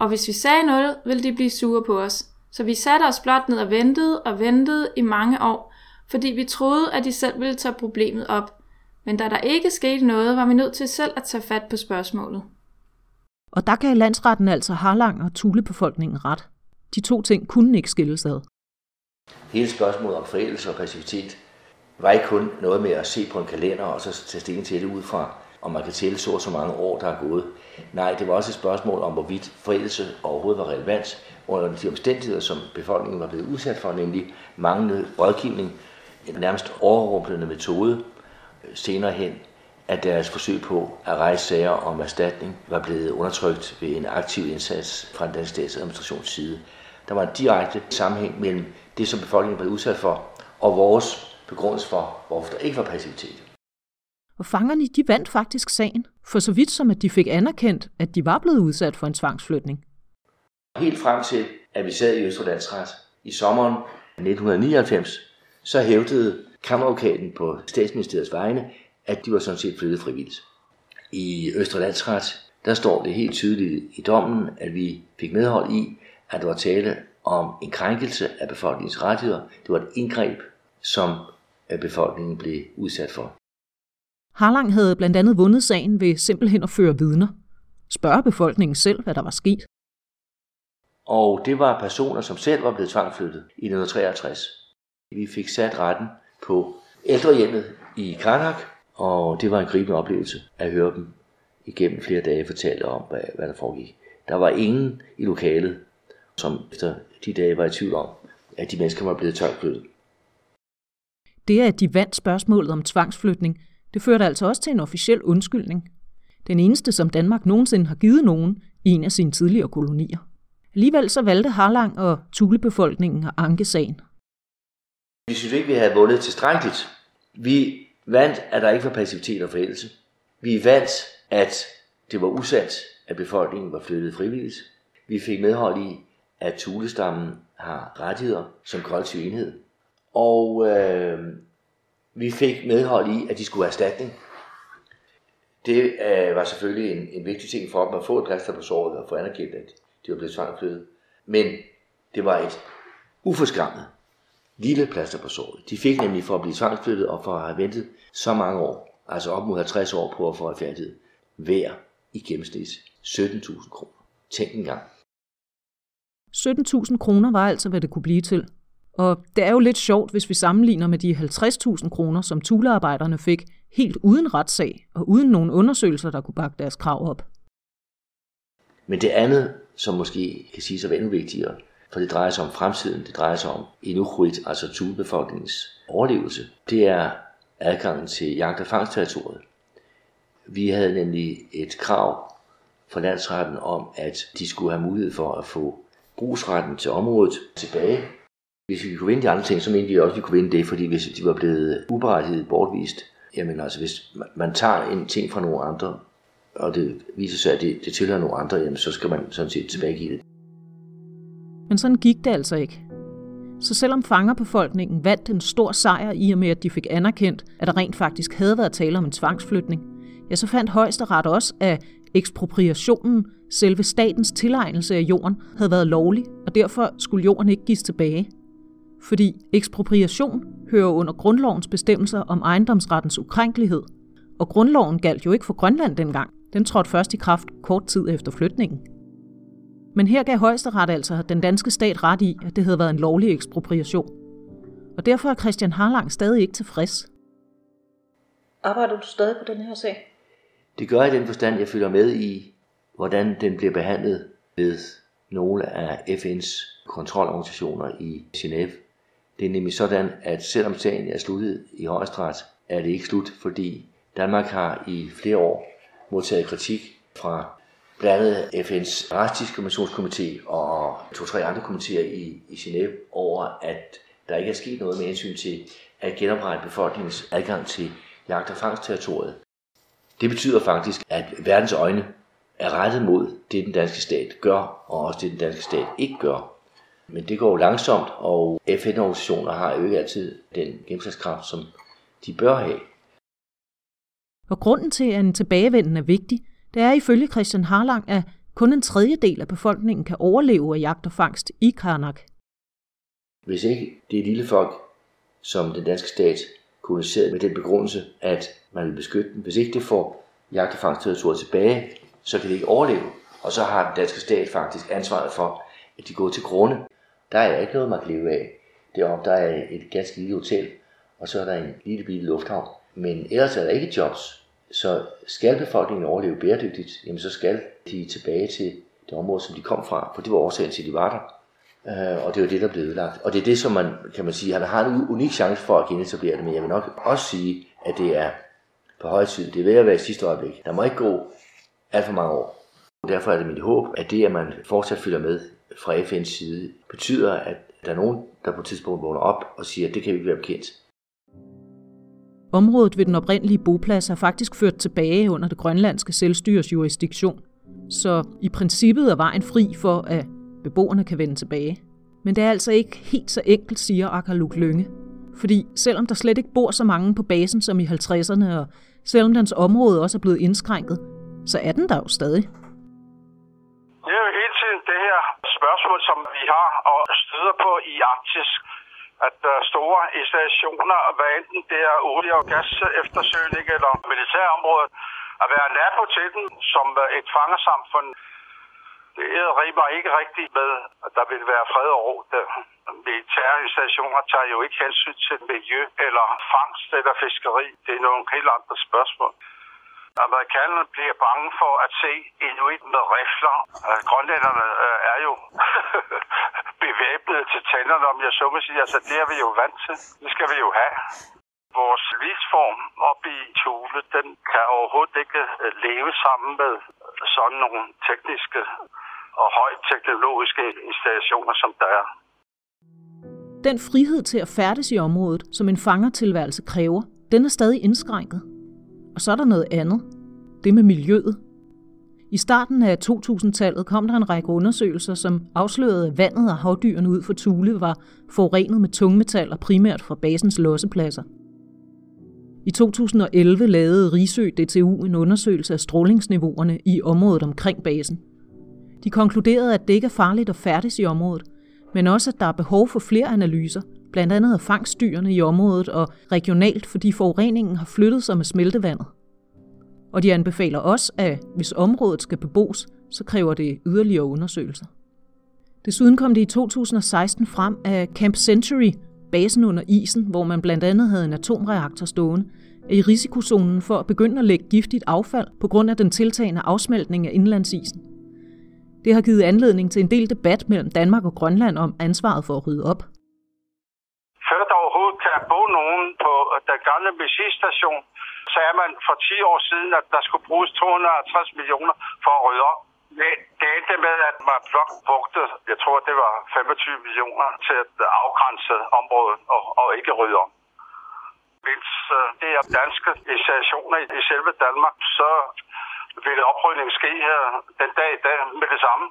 Speaker 8: Og hvis vi sagde noget, ville de blive sure på os. Så vi satte os blot ned og ventede og ventede i mange år, fordi vi troede, at de selv ville tage problemet op. Men da der ikke skete noget, var vi nødt til selv at tage fat på spørgsmålet.
Speaker 1: Og der gav landsretten altså Harlang og Tulebefolkningen ret. De to ting kunne ikke skilles ad.
Speaker 6: Hele spørgsmålet om forældelse og passivitet var ikke kun noget med at se på en kalender og så tage stilling til det ud fra, om man kan tælle så så mange år, der er gået. Nej, det var også et spørgsmål om, hvorvidt forældelse overhovedet var relevant under de omstændigheder, som befolkningen var blevet udsat for, nemlig manglende rådgivning, en nærmest overrumplende metode, senere hen, at deres forsøg på at rejse sager om erstatning var blevet undertrykt ved en aktiv indsats fra den danske statsadministrations side. Der var en direkte sammenhæng mellem det, som befolkningen blev udsat for, og vores begrundelse for, hvorfor der ikke var passivitet.
Speaker 1: Og fangerne de vandt faktisk sagen, for så vidt som at de fik anerkendt, at de var blevet udsat for en tvangsflytning.
Speaker 6: Helt frem til, at vi sad i Østerlandsret i sommeren 1999, så hævdede kammeradvokaten på statsministeriets vegne, at de var sådan set flyttet frivilligt. I Østerlandsret, der står det helt tydeligt i dommen, at vi fik medhold i, at der var tale om en krænkelse af befolkningens rettigheder. Det var et indgreb, som befolkningen blev udsat for.
Speaker 1: Harlang havde blandt andet vundet sagen ved simpelthen at føre vidner. Spørge befolkningen selv, hvad der var sket.
Speaker 6: Og det var personer, som selv var blevet tvangflyttet i 1963. Vi fik sat retten på ældrehjemmet i Karnak, og det var en gribende oplevelse at høre dem igennem flere dage fortælle om, hvad, hvad der foregik. Der var ingen i lokalet, som efter de dage var i tvivl om, at de mennesker var blevet tvangflyttet.
Speaker 1: Det, at de vandt spørgsmålet om tvangsflytning, det førte altså også til en officiel undskyldning. Den eneste, som Danmark nogensinde har givet nogen i en af sine tidligere kolonier. Alligevel så valgte Harlang og Tulebefolkningen at anke sagen.
Speaker 6: Vi synes ikke, vi havde vundet tilstrækkeligt. Vi vandt, at der ikke var passivitet og forældelse. Vi vandt, at det var usandt, at befolkningen var flyttet frivilligt. Vi fik medhold i, at Tulestammen har rettigheder som kollektiv enhed. Og øh, vi fik medhold i, at de skulle have erstatning. Det øh, var selvfølgelig en, en vigtig ting for dem at få et plaster på såret og få anerkendt, at de var blevet tvangflyttet. Men det var et uforskammet lille plaster på såret. De fik nemlig for at blive tvangsflyttet og for at have ventet så mange år, altså op mod 50 år på at få retfærdighed, hver i gennemsnit 17.000 kroner. Tænk en gang.
Speaker 1: 17.000 kroner var altså, hvad det kunne blive til. Og det er jo lidt sjovt, hvis vi sammenligner med de 50.000 kroner, som tulearbejderne fik, helt uden retssag og uden nogen undersøgelser, der kunne bakke deres krav op.
Speaker 6: Men det andet, som måske kan siges at være endnu vigtigere, for det drejer sig om fremtiden, det drejer sig om Inuit, altså tulebefolkningens overlevelse, det er adgangen til jagt- og fangstterritoriet. Vi havde nemlig et krav fra landsretten om, at de skulle have mulighed for at få brugsretten til området tilbage. Hvis vi kunne vinde de andre ting, så mente vi også, at vi kunne vinde det, fordi hvis de var blevet uberettiget bortvist, jamen altså hvis man tager en ting fra nogle andre, og det viser sig, at det, det tilhører nogle andre, jamen så skal man sådan set tilbagegive det.
Speaker 1: Men sådan gik det altså ikke. Så selvom fangerbefolkningen vandt en stor sejr i og med, at de fik anerkendt, at der rent faktisk havde været tale om en tvangsflytning, ja, så fandt højesteret også, at ekspropriationen, selve statens tilegnelse af jorden, havde været lovlig, og derfor skulle jorden ikke gives tilbage. Fordi ekspropriation hører under grundlovens bestemmelser om ejendomsrettens ukrænkelighed, og grundloven galt jo ikke for Grønland dengang. Den trådte først i kraft kort tid efter flytningen. Men her gav højesteret altså den danske stat ret i, at det havde været en lovlig ekspropriation. Og derfor er Christian Harlang stadig ikke tilfreds.
Speaker 9: Arbejder du stadig på den her sag?
Speaker 6: Det gør jeg i den forstand, jeg følger med i, hvordan den bliver behandlet ved nogle af FN's kontrolorganisationer i Genève. Det er nemlig sådan, at selvom sagen er sluttet i højesteret, er det ikke slut, fordi Danmark har i flere år modtaget kritik fra blandt andet FN's retsdiskriminationskomité og to-tre andre komitéer i, i Genève over, at der ikke er sket noget med hensyn til at genoprette befolkningens adgang til jagt- og fangstterritoriet. Det betyder faktisk, at verdens øjne er rettet mod det, den danske stat gør, og også det, den danske stat ikke gør. Men det går jo langsomt, og FN-organisationer har jo ikke altid den gennemslagskraft, som de bør have.
Speaker 1: Og grunden til, at en tilbagevenden er vigtig, det er ifølge Christian Harlang, at kun en tredjedel af befolkningen kan overleve af jagt og fangst i Karnak.
Speaker 6: Hvis ikke det er lille folk, som den danske stat koloniserede med den begrundelse, at man vil beskytte dem, hvis ikke det får jagt- og fangstterritoriet tilbage, så kan det ikke overleve. Og så har den danske stat faktisk ansvaret for, at de går til grunde. Der er ikke noget, man kan leve af. Deroppe der er et ganske lille hotel, og så er der en lille bitte lufthavn. Men ellers er der ikke jobs. Så skal befolkningen overleve bæredygtigt, jamen så skal de tilbage til det område, som de kom fra, for det var årsagen til, at de var der. Øh, og det var det, der blev ødelagt. Og det er det, som man, kan man sige, han har en unik chance for at genetablere det, men jeg vil nok også sige, at det er på høj tid. Det er ved at være i sidste øjeblik. Der må ikke gå alt for mange år. Derfor er det mit håb, at det, at man fortsat følger med fra FN's side, betyder, at der er nogen, der på et tidspunkt vågner op og siger, at det kan vi ikke være bekendt.
Speaker 1: Området ved den oprindelige boplads har faktisk ført tilbage under det grønlandske selvstyres jurisdiktion. Så i princippet er vejen fri for, at beboerne kan vende tilbage. Men det er altså ikke helt så enkelt, siger Akaluk Lønge. Fordi selvom der slet ikke bor så mange på basen som i 50'erne, og selvom dens område også er blevet indskrænket, så er den der jo stadig.
Speaker 7: Det er jo hele tiden det her spørgsmål, som vi har og støder på i Arktis, at der er store installationer, hvad enten det er olie- og gas eftersøgning eller militærområdet, at være nabo til den som et fangersamfund, det rimer ikke rigtigt med, at der vil være fred og ro. Militærinstallationer tager jo ikke hensyn til miljø eller fangst eller fiskeri. Det er nogle helt andre spørgsmål. Amerikanerne bliver bange for at se inuit med rifler. Øh, grønlænderne øh, er jo bevæbnet til tænderne, om jeg så må sige. Altså, det er vi jo vant til. Det skal vi jo have. Vores livsform op i Tule, den kan overhovedet ikke øh, leve sammen med sådan nogle tekniske og højt teknologiske installationer, som der er.
Speaker 1: Den frihed til at færdes i området, som en fangertilværelse kræver, den er stadig indskrænket. Og så er der noget andet. Det med miljøet. I starten af 2000-tallet kom der en række undersøgelser, som afslørede, at vandet og havdyrene ud for Tule var forurenet med tungmetaller primært fra basens lossepladser. I 2011 lavede Risø DTU en undersøgelse af strålingsniveauerne i området omkring basen. De konkluderede, at det ikke er farligt at færdes i området, men også at der er behov for flere analyser, blandt andet af fangstdyrene i området og regionalt, fordi forureningen har flyttet sig med smeltevandet. Og de anbefaler også, at hvis området skal bebos, så kræver det yderligere undersøgelser. Desuden kom det i 2016 frem at Camp Century, basen under isen, hvor man blandt andet havde en atomreaktor stående, er i risikozonen for at begynde at lægge giftigt affald på grund af den tiltagende afsmeltning af indlandsisen. Det har givet anledning til en del debat mellem Danmark og Grønland om ansvaret for at rydde op.
Speaker 7: Før der overhovedet kan bo nogen på den gamle benzinstation, sagde man for 10 år siden, at der skulle bruges 250 millioner for at rydde op. Det, det endte med, at man blot brugte, jeg tror det var 25 millioner til at afgrænse området og, og ikke rydde om. Hvis øh, det er danske installationer i selve Danmark, så vil oprydningen ske her den dag i dag med det samme.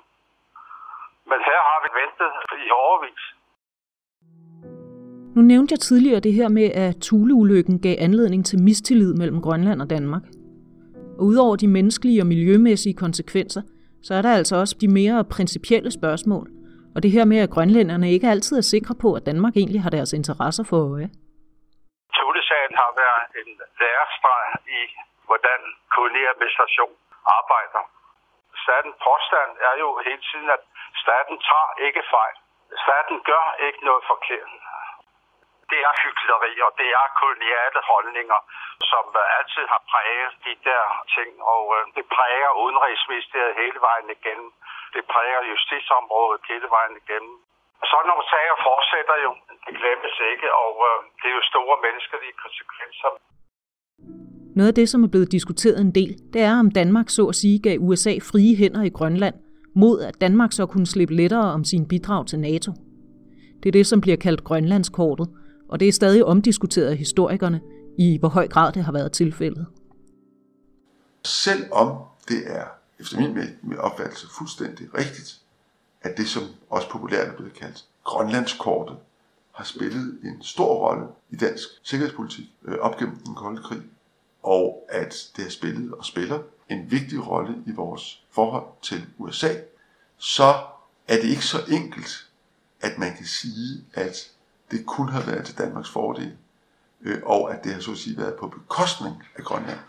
Speaker 7: Men her har vi ventet i overvis.
Speaker 1: Nu nævnte jeg tidligere det her med, at Thule-ulykken gav anledning til mistillid mellem Grønland og Danmark. Og udover de menneskelige og miljømæssige konsekvenser, så er der altså også de mere principielle spørgsmål. Og det her med, at grønlænderne ikke altid er sikre på, at Danmark egentlig har deres interesser for øje.
Speaker 7: Thule-sagen har været en lærestreg i, hvordan koloniadministration arbejder. Staten påstand er jo hele tiden, at staten tager ikke fejl. Staten gør ikke noget forkert det er hyggeleri, og det er koloniale holdninger, som øh, altid har præget de der ting, og øh, det præger udenrigsministeriet hele vejen igennem. Det præger justitsområdet hele vejen igennem. Sådan nogle sager fortsætter jo, det glemmes ikke, og øh, det er jo store menneskelige konsekvenser.
Speaker 1: Noget af det, som er blevet diskuteret en del, det er, om Danmark så at sige gav USA frie hænder i Grønland, mod at Danmark så kunne slippe lettere om sin bidrag til NATO. Det er det, som bliver kaldt Grønlandskortet, og det er stadig omdiskuteret af historikerne, i hvor høj grad det har været tilfældet.
Speaker 4: Selvom det er, efter min opfattelse, fuldstændig rigtigt, at det, som også populært er blevet kaldt Grønlandskortet, har spillet en stor rolle i dansk sikkerhedspolitik øh, op gennem den kolde krig, og at det har spillet og spiller en vigtig rolle i vores forhold til USA, så er det ikke så enkelt, at man kan sige, at det kunne have været til Danmarks fordel, øh, og at det har så at sige været på bekostning af Grønland.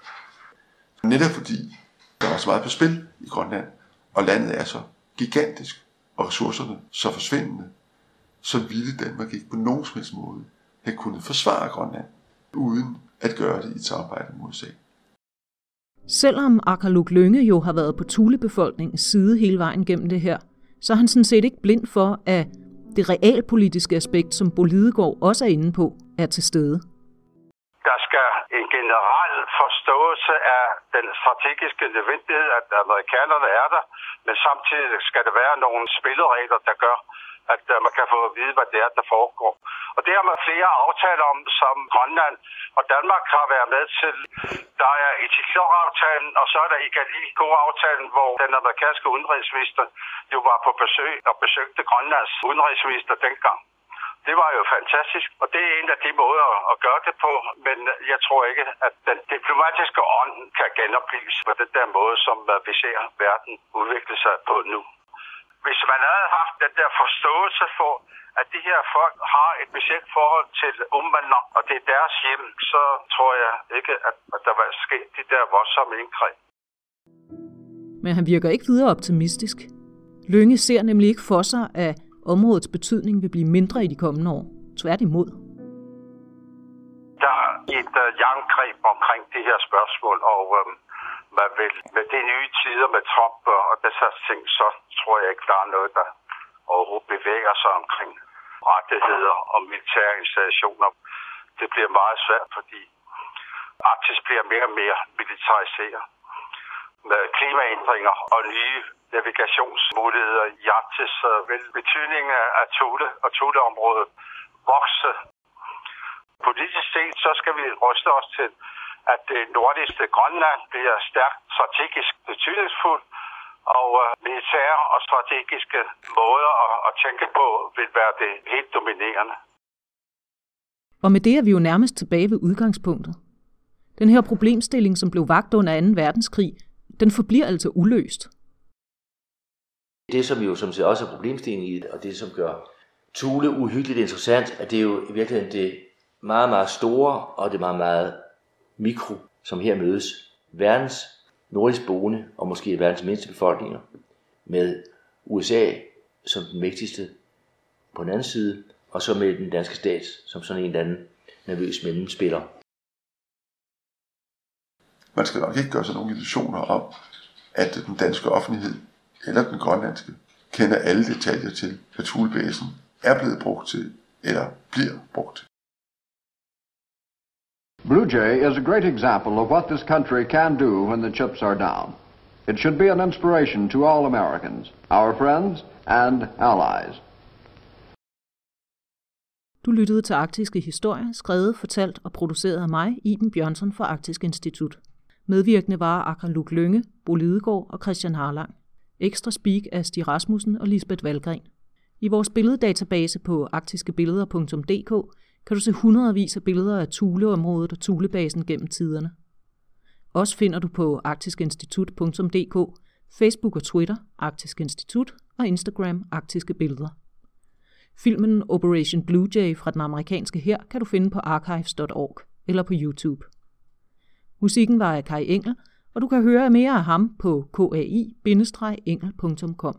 Speaker 4: Netop fordi der var så meget på spil i Grønland, og landet er så gigantisk, og ressourcerne så forsvindende, så ville Danmark ikke på nogen som helst måde have kunnet forsvare Grønland, uden at gøre det i et samarbejde med USA.
Speaker 1: Selvom Akaluk Lønge jo har været på Tulebefolkningens side hele vejen gennem det her, så er han sådan set ikke blind for, at det realpolitiske aspekt, som Bolidegaard også er inde på, er til stede.
Speaker 7: Der skal en generel forståelse af den strategiske nødvendighed, at amerikanerne er der, men samtidig skal der være nogle spilleregler, der gør, at uh, man kan få at vide, hvad det er, der foregår. Og det har man flere aftaler om, som Grønland og Danmark har været med til. Der er Etiklor-aftalen, og så er der Igali-aftalen, hvor den amerikanske udenrigsminister jo var på besøg og besøgte Grønlands udenrigsminister dengang. Det var jo fantastisk, og det er en af de måder at gøre det på, men jeg tror ikke, at den diplomatiske ånd kan genopbygges på den der måde, som øh, vi ser verden udvikle sig på nu hvis man havde haft den der forståelse for, at de her folk har et specielt forhold til umvander, og det er deres hjem, så tror jeg ikke, at, at der var sket de der voldsomme indgreb.
Speaker 1: Men han virker ikke videre optimistisk. Lønge ser nemlig ikke for sig, at områdets betydning vil blive mindre i de kommende år. Tværtimod.
Speaker 7: Der er et uh, jerngreb omkring det her spørgsmål, og uh, man vil med de nye tider med Trump og disse ting, så tror jeg ikke, der er noget, der overhovedet bevæger sig omkring rettigheder og militære installationer. Det bliver meget svært, fordi Arktis bliver mere og mere militariseret. Med klimaændringer og nye navigationsmuligheder i Arktis, så vil betydningen af Tule og Tuleområdet vokse. Politisk set, så skal vi ryste os til at det nordligste Grønland bliver stærkt strategisk betydningsfuldt, og øh, militære og strategiske måder at, at tænke på vil være det helt dominerende.
Speaker 1: Og med det er vi jo nærmest tilbage ved udgangspunktet. Den her problemstilling, som blev vagt under 2. verdenskrig, den forbliver altså uløst.
Speaker 6: Det, som jo som også er problemstillingen i det, og det, som gør Thule uhyggeligt interessant, at det er jo i virkeligheden det meget, meget store og det meget, meget mikro, som her mødes. Verdens nordisk boende og måske verdens mindste befolkninger med USA som den mægtigste på den anden side, og så med den danske stat som sådan en eller anden nervøs mellemspiller.
Speaker 4: Man skal nok ikke gøre sig nogen illusioner om, at den danske offentlighed eller den grønlandske kender alle detaljer til, hvad Thulebasen er blevet brugt til eller bliver brugt til.
Speaker 2: Blue Jay is a great example of what this country can do when the chips are down. It should be an inspiration to all Americans, our friends and allies.
Speaker 1: Du lyttede til Arktiske Historie, skrevet, fortalt og produceret af mig, Iben Bjørnsen fra Arktisk Institut. Medvirkende var Akra Luk Lønge, Bo Lidegaard og Christian Harlang. Ekstra speak af Stig Rasmussen og Lisbeth Valgren. I vores billeddatabase på arktiskebilleder.dk kan du se hundredvis af billeder af Thuleområdet og Thulebasen gennem tiderne. Også finder du på arktiskinstitut.dk, Facebook og Twitter, Arktisk Institut og Instagram, Arktiske Billeder. Filmen Operation Blue Jay fra den amerikanske her kan du finde på archives.org eller på YouTube. Musikken var af Kai Engel, og du kan høre mere af ham på kai-engel.com.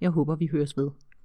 Speaker 1: Jeg håber, vi høres ved.